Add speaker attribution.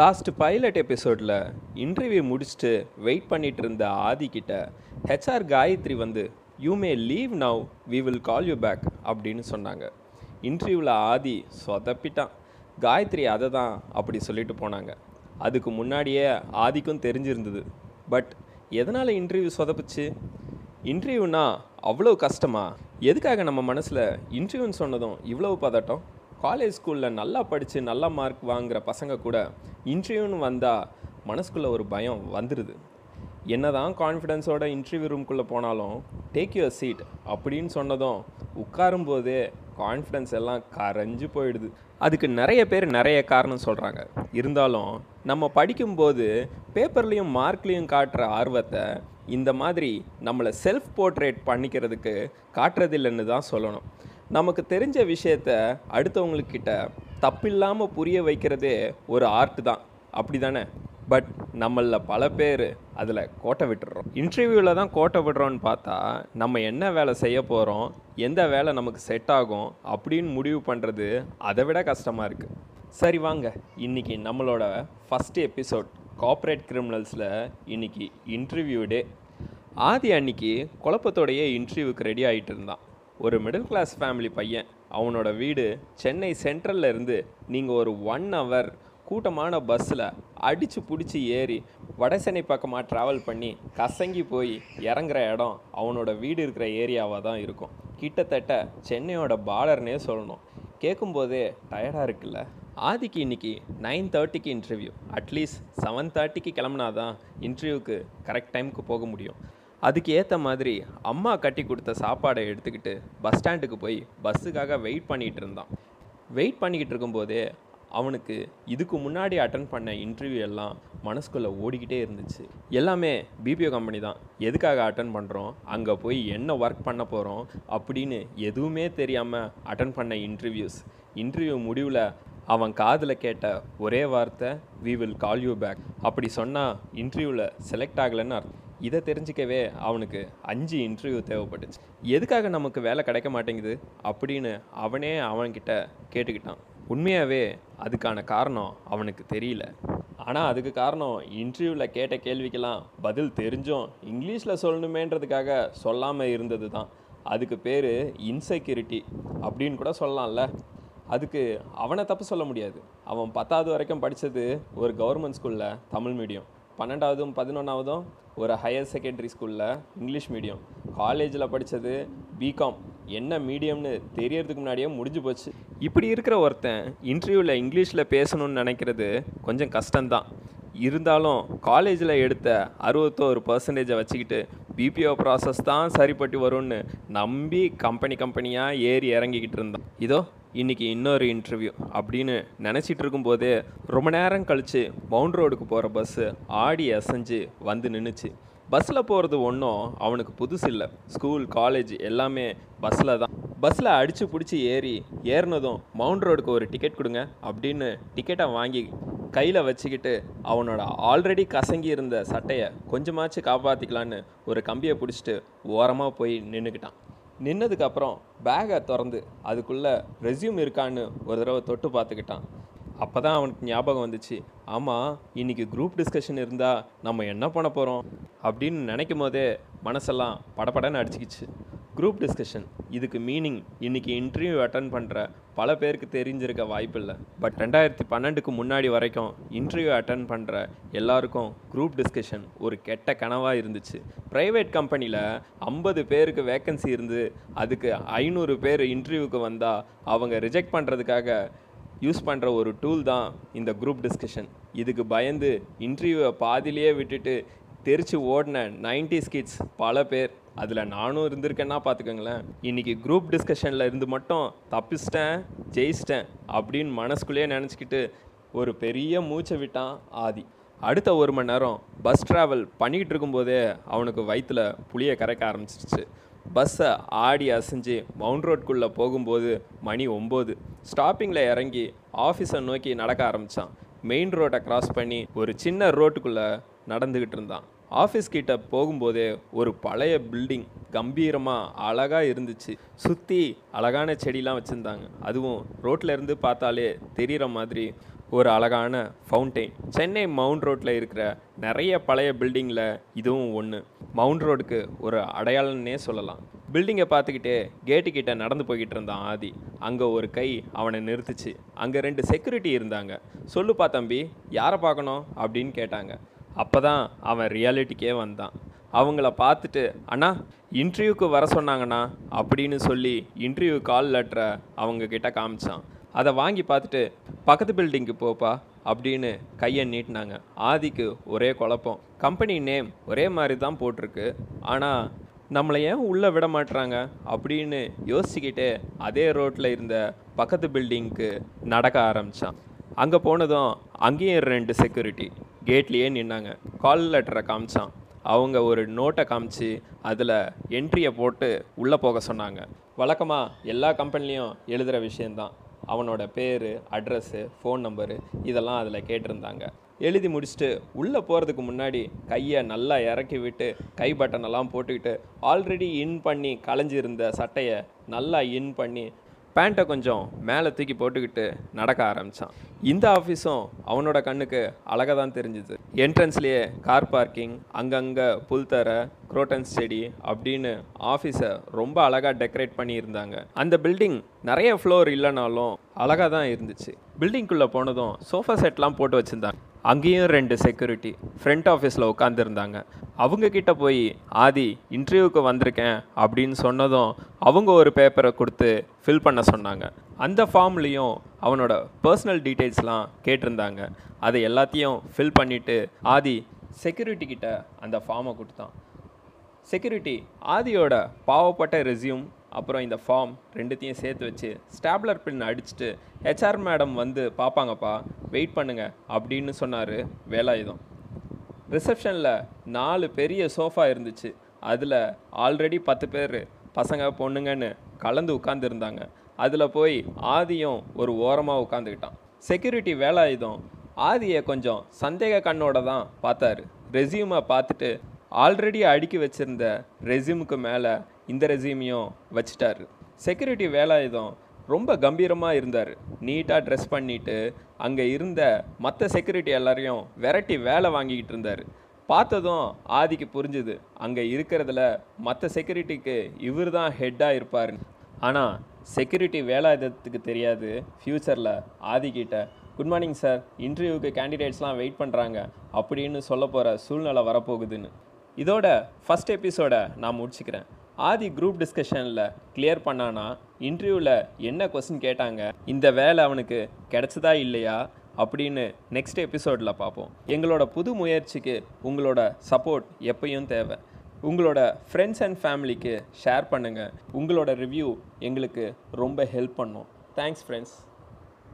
Speaker 1: Last pilot எபிசோடில் interview முடிச்சுட்டு wait பண்ணிட்டு இருந்த ஆதிக்கிட்ட ஹெச்ஆர் காயத்ரி வந்து you may leave now we will call you back அப்படின்னு சொன்னாங்க. இன்டர்வியூவில் ஆதி சொதப்பிட்டான். காயத்ரி அதை தான் அப்படி சொல்லிட்டு போனாங்க. அதுக்கு முன்னாடியே ஆதிக்கும் தெரிஞ்சிருந்தது. பட் எதனால் இன்டர்வியூ சொதப்புச்சு? இன்டர்வியூனா அவ்வளோ கஷ்டமா? எதுக்காக நம்ம மனசில் இன்டர்வியூன்னு சொன்னதும் இவ்வளோ பதட்டம்? காலேஜ் ஸ்கூலில் நல்லா படித்து நல்ல மார்க் வாங்குகிற பசங்க கூட இன்டர்வியூன்னு வந்தால் மனசுக்குள்ளே ஒரு பயம் வந்துடுது என்னதான் கான்ஃபிடென்ஸோட இன்டர்வியூ ரூம்குள்ளே போனாலும் டேக் யுவர் சீட் அப்படின்னு சொன்னதும் உட்காரும் போதே கான்ஃபிடென்ஸ் எல்லாம் கரைஞ்சு போயிடுது. அதுக்கு நிறைய பேர் நிறைய காரணம் சொல்கிறாங்க இருந்தாலும் நம்ம படிக்கும்போது பேப்பர்லேயும் மார்க்லேயும் காட்டுற ஆர்வத்தை இந்த மாதிரி நம்மளை செல்ஃப் போர்ட்ரேட் பண்ணிக்கிறதுக்கு காட்டுறதில்லைன்னு தான் சொல்லணும். நமக்கு தெரிஞ்ச விஷயத்த அடுத்தவங்கக்கிட்ட தப்பில்லாமல் புரிய வைக்கிறதே ஒரு ஆர்ட் தான். அப்படி தானே பட் நம்மளில் பல பேர் அதில் கோட்டை விட்டுறோம். இன்டர்வியூவில் தான் கோட்டை விடுறோன்னு பார்த்தா நம்ம என்ன வேலை செய்ய போகிறோம் எந்த வேலை நமக்கு செட் ஆகும் அப்படின்னு முடிவு பண்ணுறது அதை விட கஷ்டமாக இருக்குது சரி வாங்க இன்னைக்கு நம்மளோட ஃபஸ்ட் எபிசோட் கார்ப்பரேட் கிரிமினல்ஸில் இன்னைக்கு இன்டர்வியூ டே ஆதி அன்னைக்கு குழப்பத்தோடையே இன்டர்வியூக்கு ரெடி ஆகிட்டு இருந்தான். ஒரு மிடில் கிளாஸ் ஃபேமிலி பையன் அவனோட வீடு சென்னை சென்ட்ரலில் இருந்து நீங்கள் ஒரு ஒன் ஹவர் கூட்டமான பஸ்ஸில் அடித்து பிடிச்சி ஏறி வடசென்னை பக்கமாக ட்ராவல் பண்ணி கசங்கி போய் இறங்குற இடம் அவனோட வீடு இருக்கிற ஏரியாவாக தான் இருக்கும். கிட்டத்தட்ட சென்னையோட பாலர்னே சொல்லணும். கேட்கும்போதே டயர்டாக இருக்குல்ல? ஆதிக்கு இன்னைக்கு நைன் தேர்ட்டிக்கு இன்டர்வியூ அட்லீஸ்ட் செவன் தேர்ட்டிக்கு கிளம்புனாதான் இன்டர்வியூக்கு கரெக்ட் டைமுக்கு போக முடியும். அதுக்கு ஏற்ற மாதிரி அம்மா கட்டி கொடுத்த சாப்பாடை எடுத்துக்கிட்டு பஸ் ஸ்டாண்டுக்கு போய் பஸ்ஸுக்காக வெயிட் பண்ணிகிட்டு இருந்தான். வெயிட் பண்ணிக்கிட்டு இருக்கும்போதே அவனுக்கு இதுக்கு முன்னாடி அட்டன் பண்ண இன்டர்வியூ எல்லாம் மனசுக்குள்ளே ஓடிக்கிட்டே இருந்துச்சு. எல்லாமே பிபிஓ கம்பெனி தான். எதுக்காக அட்டன் பண்ணுறோம் அங்கே போய் என்ன ஒர்க் பண்ண போகிறோம் அப்படின்னு எதுவுமே தெரியாமல் அட்டன் பண்ண இன்டர்வியூஸ் இன்டர்வியூ முடிவில் அவன் காதில் கேட்ட ஒரே வார்த்தை we will call you back அப்படி சொன்னால் இன்டர்வியூவில் செலக்ட் ஆகலைன்னு அர்த்தம் இதை தெரிஞ்சிக்கவே அவனுக்கு அஞ்சு இன்டர்வியூ தேவைப்பட்டுச்சு. எதுக்காக நமக்கு வேலை கிடைக்க மாட்டேங்குது? அப்படின்னு அவனே அவன்கிட்ட கேட்டுக்கிட்டான். உண்மையாகவே அதுக்கான காரணம் அவனுக்கு தெரியல. ஆனால் அதுக்கு காரணம் இன்டர்வியூவில் கேட்ட கேள்விக்கெல்லாம் பதில் தெரிஞ்சும் இங்கிலீஷில் சொல்லணுமேன்றதுக்காக சொல்லாமல் இருந்தது தான் அதுக்கு பேர் இன்செக்யூரிட்டி அப்படின்னு கூட சொல்லலாம்ல. அதுக்கு அவனை தப்பு சொல்ல முடியாது. அவன் பத்தாவது வரைக்கும் படித்தது ஒரு கவர்மெண்ட் ஸ்கூலில் தமிழ் மீடியம் பன்னெண்டாவதும் பதினொன்றாவதும் ஒரு ஹையர் செகண்டரி ஸ்கூலில் இங்கிலீஷ் மீடியம் காலேஜில் படித்தது பிகாம் என்ன மீடியம்னு தெரியறதுக்கு முன்னாடியே முடிஞ்சு போச்சு. இப்படி இருக்கிற ஒருத்தன் இன்டர்வியூவில் இங்கிலீஷில் பேசணும்னு நினைக்கிறது கொஞ்சம் கஷ்டம்தான். இருந்தாலும் காலேஜில் எடுத்த அறுபத்தோரு பர்சன்டேஜை வச்சுக்கிட்டு பிபிஓ ப்ராசஸ் தான் சரிப்பட்டு வரும்னு நம்பி கம்பெனி கம்பெனியாக ஏறி இறங்கிக்கிட்டு இருந்தான். இதோ இன்னைக்கு இன்னொரு இன்டர்வியூ அப்படின்னு நினச்சிட்டு இருக்கும்போதே ரொம்ப நேரம் கழித்து மவுண்ட் ரோடுக்கு போகிற பஸ்ஸு ஆடி அசைஞ்சு வந்து நின்றுச்சு பஸ்ஸில் போகிறது ஒன்றும் அவனுக்கு புதுசு இல்லை. ஸ்கூல் காலேஜ் எல்லாமே பஸ்ஸில் தான். பஸ்ஸில் அடித்து பிடிச்சி ஏறி ஏறினதும் மவுண்ட் ரோடுக்கு ஒரு டிக்கெட் கொடுங்க அப்படின்னு டிக்கெட்டை வாங்கி கையில் வச்சுக்கிட்டு அவனோட ஆல்ரெடி கசங்கி இருந்த சட்டையை கொஞ்சமாச்சு காப்பாற்றிக்கலான்னு ஒரு கம்பியை பிடிச்சிட்டு ஓரமாக போய் நின்றுக்கிட்டான் நின்னதுக்கப்புறம் பேகை திறந்து அதுக்குள்ளே ரெஸ்யூம் இருக்கான்னு ஒரு தடவை தொட்டு பார்த்துக்கிட்டான். அப்போ தான் அவனுக்கு ஞாபகம் வந்துச்சு ஆமாம் இன்றைக்கி குரூப் டிஸ்கஷன் இருந்தால் நம்ம என்ன பண்ண போகிறோம் அப்படின்னு நினைக்கும் போதே மனசெல்லாம் படப்படன்னு அடிச்சுக்கிச்சு. குரூப் டிஸ்கஷன் இதுக்கு மீனிங் இன்றைக்கி இன்டர்வியூ அட்டன் பண்ணுற பல பேருக்கு தெரிஞ்சிருக்க வாய்ப்பில்லை. பட் ரெண்டாயிரத்தி பன்னெண்டுக்கு முன்னாடி வரைக்கும் இன்டர்வியூ அட்டன் பண்ணுற எல்லாருக்கும் குரூப் டிஸ்கஷன் ஒரு கெட்ட கனவாக இருந்துச்சு. ப்ரைவேட் கம்பெனியில் ஐம்பது பேருக்கு வேக்கன்சி இருந்து அதுக்கு ஐநூறு பேர் இன்டர்வியூக்கு வந்தால் அவங்க ரிஜெக்ட் பண்ணுறதுக்காக யூஸ் பண்ணுற ஒரு டூல் தான் இந்த குரூப் டிஸ்கஷன் இதுக்கு பயந்து இன்டர்வியூவை பாதியிலேயே விட்டுட்டு தெரிச்சு ஓடின நைன்டி கிட்ஸ் பல பேர் அதில் நானும் இருந்திருக்கேன்னா பார்த்துக்கோங்களேன் இன்றைக்கி குரூப் டிஸ்கஷனில் இருந்து மட்டும் தப்பிச்சிட்டேன் ஜெயிச்சிட்டேன் அப்படின்னு மனசுக்குள்ளேயே நினச்சிக்கிட்டு ஒரு பெரிய மூச்சை விட்டான் ஆதி. அடுத்த ஒரு மணி நேரம் பஸ் ட்ராவல் பண்ணிக்கிட்டு இருக்கும்போதே அவனுக்கு வயிற்றில் புளியை கரைக்க ஆரம்பிச்சிருச்சு. பஸ்ஸை ஆடி அசைஞ்சு மவுண்ட் ரோட்குள்ளே போகும்போது மணி ஒம்பது. ஸ்டாப்பிங்கில் இறங்கி ஆஃபீஸை நோக்கி நடக்க ஆரம்பித்தான் மெயின் ரோட்டை கிராஸ் பண்ணி ஒரு சின்ன ரோட்டுக்குள்ளே நடந்துக்கிட்டு இருந்தான். ஆஃபீஸ் கிட்ட போகும்போதே ஒரு பழைய பில்டிங் கம்பீரமாக அழகாக இருந்துச்சு. சுற்றி அழகான செடிலாம் வச்சுருந்தாங்க. அதுவும் ரோட்டில் இருந்து பார்த்தாலே தெரிகிற மாதிரி ஒரு அழகான ஃபவுண்டெயின். சென்னை மவுண்ட் ரோட்டில் இருக்கிற நிறைய பழைய பில்டிங்கில் இதுவும் ஒன்று மவுண்ட் ரோடுக்கு ஒரு அடையாளம்னே சொல்லலாம். பில்டிங்கை பார்த்துக்கிட்டே கேட்டு கிட்ட நடந்து போய்கிட்டு இருந்தான் ஆதி. அங்கே ஒரு கை அவனை நிறுத்துச்சு. அங்கே ரெண்டு செக்யூரிட்டி இருந்தாங்க. சொல்லுப்பா தம்பி யாரை பார்க்கணும்? அப்படின்னு கேட்டாங்க. அப்போ தான் அவன் ரியாலிட்டிக்கே வந்தான். அவங்கள பார்த்துட்டு அண்ணா இன்டர்வியூக்கு வர சொன்னாங்கண்ணா அப்படின்னு சொல்லி இன்டர்வியூ கால் லெட்டரை அவங்கக்கிட்ட காமிச்சான். அதை வாங்கி பார்த்துட்டு பக்கத்து பில்டிங்க்கு போப்பா அப்படின்னு கையை நீட்டினாங்க. ஆதிக்கு ஒரே குழப்பம். கம்பெனி நேம் ஒரே மாதிரி தான் போட்டிருக்கு. ஆனால் நம்மளை ஏன் உள்ளே விட மாட்டுறாங்க அப்படின்னு யோசிச்சுக்கிட்டே அதே ரோட்டில் இருந்த பக்கத்து பில்டிங்க்கு நடக்க ஆரம்பித்தான் அங்கே போனதும் அங்கேயும் ரெண்டு செக்யூரிட்டி கேட்லேயே நின்னாங்க. கால் லெட்டரை காமிச்சான். அவங்க ஒரு நோட்டை காமிச்சு அதில் என்ட்ரியை போட்டு உள்ளே போக சொன்னாங்க. வழக்கமாக எல்லா கம்பெனிலையும் எழுதுகிற விஷயந்தான் அவனோட பேர் அட்ரஸ்ஸு ஃபோன் நம்பரு இதெல்லாம் அதில் கேட்டிருந்தாங்க. எழுதி முடிச்சுட்டு உள்ளே போகிறதுக்கு முன்னாடி கையை நல்லா இறக்கி விட்டு கை பட்டனெல்லாம் போட்டுக்கிட்டு ஆல்ரெடி இன் பண்ணி களைஞ்சிருந்த சட்டையை நல்லா இன் பண்ணி பேண்ட்டை கொஞ்சம் மேலே தூக்கி போட்டுக்கிட்டு நடக்க ஆரம்பித்தான் இந்த ஆஃபீஸும் அவனோட கண்ணுக்கு அழகாக தான் தெரிஞ்சுது. என்ட்ரன்ஸ்லேயே கார் பார்க்கிங் அங்கங்கே புல்தரை குரோட்டன்ஸ் செடி அப்படின்னு ஆஃபீஸை ரொம்ப அழகாக டெக்கரேட் பண்ணியிருந்தாங்க. அந்த பில்டிங் நிறைய ஃப்ளோர் இல்லைனாலும் அழகாக தான் இருந்துச்சு. பில்டிங்குள்ளே போனதும் சோஃபா செட்லாம் போட்டு வச்சுருந்தாங்க. அங்கேயும் ரெண்டு செக்யூரிட்டி ஃப்ரண்ட் ஆஃபீஸில் உட்காந்துருந்தாங்க அவங்க கிட்ட போய் ஆதி இன்டர்வியூக்கு வந்திருக்கேன் அப்படின்னு சொன்னதும் அவங்க ஒரு பேப்பரை கொடுத்து ஃபில் பண்ண சொன்னாங்க. அந்த ஃபார்ம்லேயும் அவனோட பர்சனல் டீட்டெயில்ஸ்லாம் கேட்டிருந்தாங்க. அதை எல்லாத்தையும் ஃபில் பண்ணிவிட்டு ஆதி செக்யூரிட்டி கிட்ட அந்த ஃபார்மை கொடுத்தான். செக்யூரிட்டி ஆதியோட பாவப்பட்ட ரெஸ்யூம் அப்புறம் இந்த ஃபார்ம் ரெண்டுத்தையும் சேர்த்து வச்சு ஸ்டாப்லர் பின் அடிச்சுட்டு ஹெச்ஆர் மேடம் வந்து பார்ப்பாங்கப்பா வெயிட் பண்ணுங்கள் அப்படின்னு சொன்னார் வேலாயுதம். ரிசப்ஷனில் நாலு பெரிய சோஃபா இருந்துச்சு. அதில் ஆல்ரெடி பத்து பேர் பசங்க பொண்ணுங்கன்னு கலந்து உட்காந்துருந்தாங்க அதில் போய் ஆதியும் ஒரு ஓரமாக உட்காந்துக்கிட்டான் செக்யூரிட்டி வேலாயுதம் ஆதியை கொஞ்சம் சந்தேக கண்ணோட தான் பார்த்தாரு. ரெஸ்யூமை பார்த்துட்டு ஆல்ரெடி அடுக்கி வச்சுருந்த ரெஸ்யூமுக்கு மேலே இந்த ரெஸ்யூமையும் வச்சிட்டாரு. செக்யூரிட்டி வேலாயுதம் ரொம்ப கம்பீரமாக இருந்தார். நீட்டாக ட்ரெஸ் பண்ணிட்டு அங்கே இருந்த மற்ற செக்யூரிட்டி எல்லாரையும் விரட்டி வேலை வாங்கிக்கிட்டு இருந்தார். பார்த்ததும் ஆதிக்கு புரிஞ்சுது. அங்கே இருக்கிறதுல மற்ற செக்யூரிட்டிக்கு இவர் தான் ஹெட்டாக இருப்பார். ஆனால் செக்யூரிட்டி வேலாயுதத்துக்கு தெரியாது. ஃப்யூச்சரில் ஆதிக்கிட்ட குட் மார்னிங் சார் இன்டர்வியூக்கு கேண்டிடேட்ஸ்லாம் வெயிட் பண்ணுறாங்க அப்படின்னு சொல்ல போகிற சூழ்நிலை வரப்போகுதுன்னு. இதோட ஃபஸ்ட் எபிசோடை நான் முடிச்சுக்கிறேன். ஆதி குரூப் டிஸ்கஷனில் கிளியர் பண்ணானா இன்டர்வியூவில் என்ன கொஸ்டின் கேட்டாங்க இந்த வேலை அவனுக்கு கிடைச்சதா இல்லையா அப்படின்னு நெக்ஸ்ட் எபிசோடில் பார்ப்போம். எங்களோட புது முயற்சிக்கு உங்களோட சப்போர்ட் எப்பயும் தேவை. உங்களோட ஃப்ரெண்ட்ஸ் அண்ட் ஃபேமிலிக்கு ஷேர் பண்ணுங்கள் உங்களோட ரிவ்யூ எங்களுக்கு ரொம்ப ஹெல்ப் பண்ணும். Thanks friends